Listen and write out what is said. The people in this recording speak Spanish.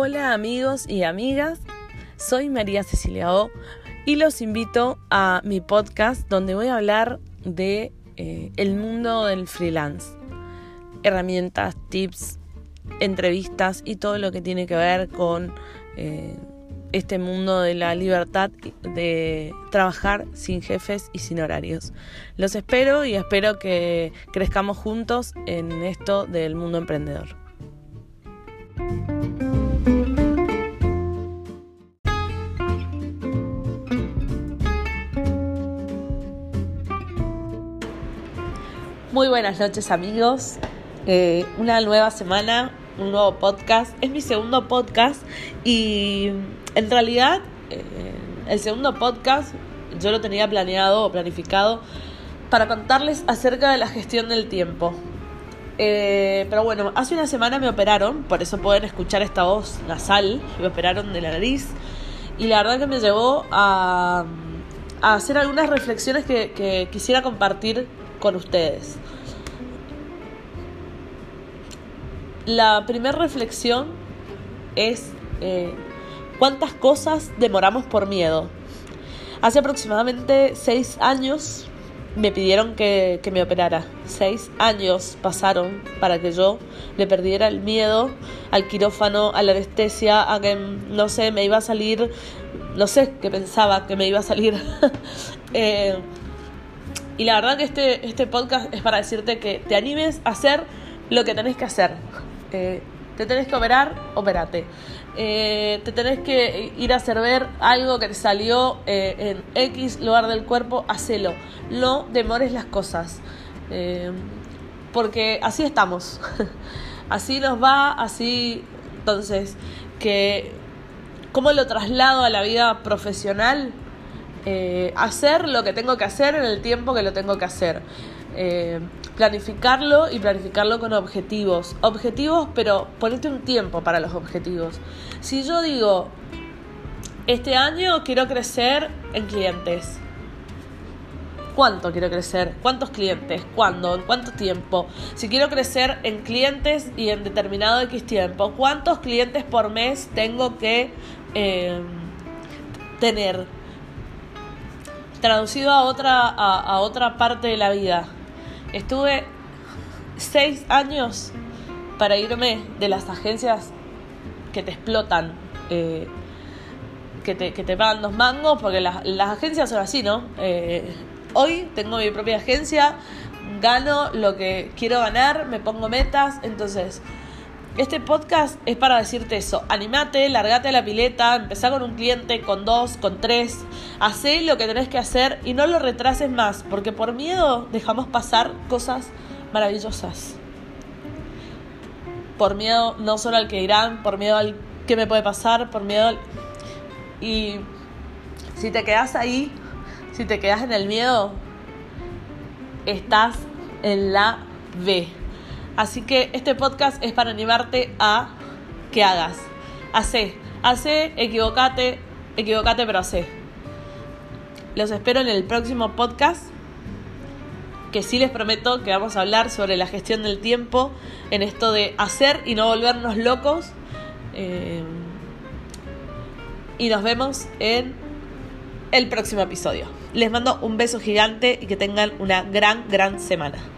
Hola amigos y amigas, soy María Cecilia O y los invito a mi podcast donde voy a hablar de eh, el mundo del freelance, herramientas, tips, entrevistas y todo lo que tiene que ver con eh, este mundo de la libertad de trabajar sin jefes y sin horarios. Los espero y espero que crezcamos juntos en esto del mundo emprendedor. Muy buenas noches amigos, eh, una nueva semana, un nuevo podcast. Es mi segundo podcast y en realidad eh, el segundo podcast yo lo tenía planeado o planificado para contarles acerca de la gestión del tiempo. Eh, pero bueno, hace una semana me operaron, por eso pueden escuchar esta voz nasal, me operaron de la nariz y la verdad que me llevó a, hacer algunas reflexiones que quisiera compartir con ustedes. La primera reflexión es eh, cuántas cosas demoramos por miedo. Hace aproximadamente seis años me pidieron que, me operara. Seis años pasaron para que yo le perdiera el miedo al quirófano, a la anestesia, a que, no sé, me iba a salir, no sé, que pensaba que me iba a salir. Eh, y la verdad que este, este podcast es para decirte que te animes a hacer lo que tenés que hacer. Eh, te tenés que operar, operate. Eh, te tenés que ir a hacer ver algo que te salió eh, en X lugar del cuerpo, hacelo. No demores las cosas. porque así estamos. así nos va, así. Entonces, que. ¿Cómo lo traslado a la vida profesional? Hacer lo que tengo que hacer en el tiempo que lo tengo que hacer. Eh, planificarlo y planificarlo con objetivos. Objetivos, pero ponete un tiempo para los objetivos. Si yo digo, este año quiero crecer en clientes. ¿Cuánto quiero crecer? ¿Cuántos clientes? ¿Cuándo? ¿En cuánto tiempo? Si quiero crecer en clientes y en determinado X tiempo, ¿cuántos clientes por mes tengo que eh, tener? Traducido a otra, a otra parte de la vida Estuve seis años para irme de las agencias que te explotan, eh, que, te, que te pagan dos mangos, porque las, agencias son así, ¿no? Eh, hoy tengo mi propia agencia, gano lo que quiero ganar, me pongo metas, entonces este podcast es para decirte eso. Animate, largate a la pileta, empezá con un cliente, con dos, con tres. Hacé lo que tenés que hacer y no lo retrases más, porque por miedo dejamos pasar cosas maravillosas. Por miedo no solo al que irán, por miedo al que me puede pasar, por miedo al... Y si te quedas ahí, si te quedas en el miedo, estás en la B. Así que este podcast es para animarte a que hagas. Hacé, hacé, equivocate, equivocate, pero hacé. Los espero en el próximo podcast, que sí les prometo que vamos a hablar sobre la gestión del tiempo, en esto de hacer y no volvernos locos. Eh, y nos vemos en el próximo episodio. Les mando un beso gigante y que tengan una gran, gran semana.